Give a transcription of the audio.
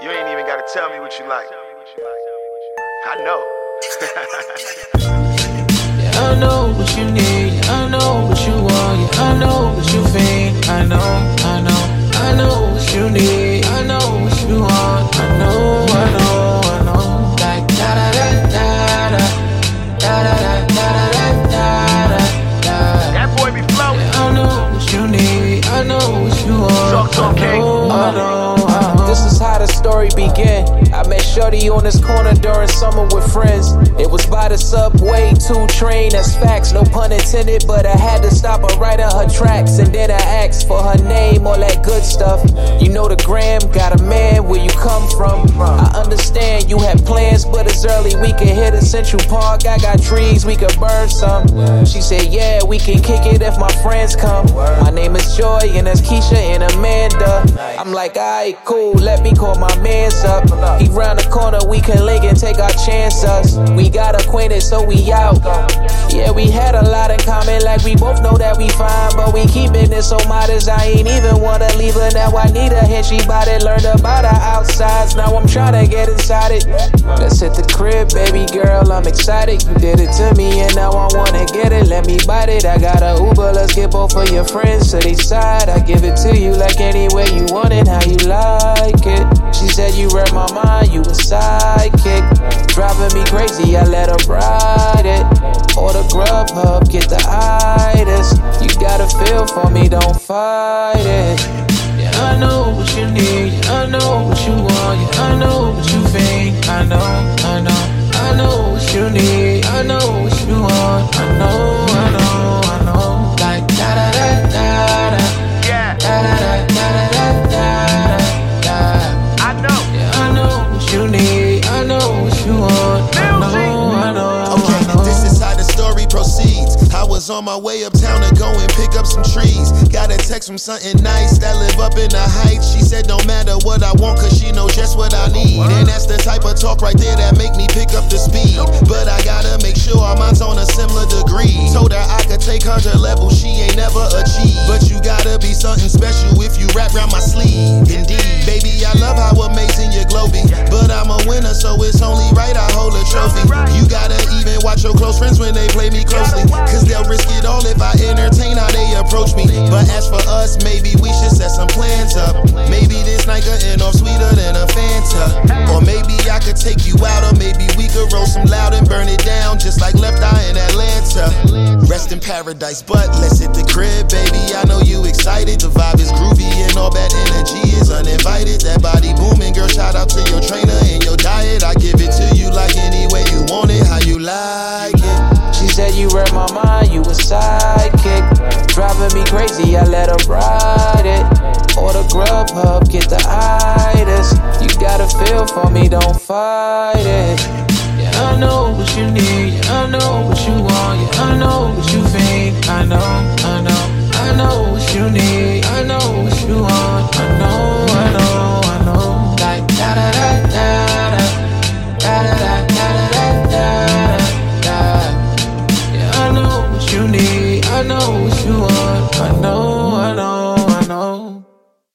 You ain't even gotta tell me what you like. I know. Yeah, I know what you need. Began. I met Shorty on this corner during summer with friends. It was by the subway, two train, that's facts, no pun intended. But I had to stop her right in her tracks. And then I asked for her name, all that good stuff. You know the gram, got a man, where you come from. I understand you had plans, but it's early. We can hit a Central Park, I got trees, we could burn some. She said, Yeah, we can kick it if my friends come. My name is Joy, and that's Keisha and Amanda. I'm like, alright, cool, let me call my mans up. He round the corner, we can link and take our chances. We got acquainted, so we out. Yeah, we had a lot in common, like we both know that we fine, but we keeping it so modest. I ain't even wanna leave her now. I need her, and she bout it. Learned about her outsides, now I'm tryna get inside it. Let's hit the crib, baby girl, I'm excited. You did it to me, and now I wanna get it. Let me bite it. I got a Uber, let's get both of your friends to the side. I give it to you like any way you want it, how you like it. She said you read my mind, you a sidekick. Driving me crazy, I let her ride it. Order Grubhub, get the itis. You got a feel for me, don't fight it. Yeah, I know what you need. Yeah, I know what you want. Yeah, I know what you think. I know, I know, I know what you need. I know what you want. I know, was on my way uptown to go and pick up some trees. Got a text from something nice that live up in the heights. She said, No matter what I want, cause she knows just what I need. And that's the type of talk right there that make me pick up the speed. But I gotta make sure our minds on a similar degree. Told her I could take her to levels she ain't never achieved. But you gotta be watch your close friends when they play me closely. Cause they'll risk it all if I entertain how they approach me. But as for us, maybe we should set some plans up. Maybe this night could end off sweeter than a Fanta. Or maybe I could take you out, or maybe we could roll some loud and burn it down, just like Left Eye in Atlanta. Rest in paradise, but let's hit the crib, baby. I know you excited. The vibe is groovy and all that energy is uninvited. That body booming, girl. Shout out to your Hennessy, I let her ride it. Or the Grubhub, get the itis. You gotta feel for me, don't fight it. Yeah, I know what you need, yeah, I know what you want, yeah, I know what you think, I know.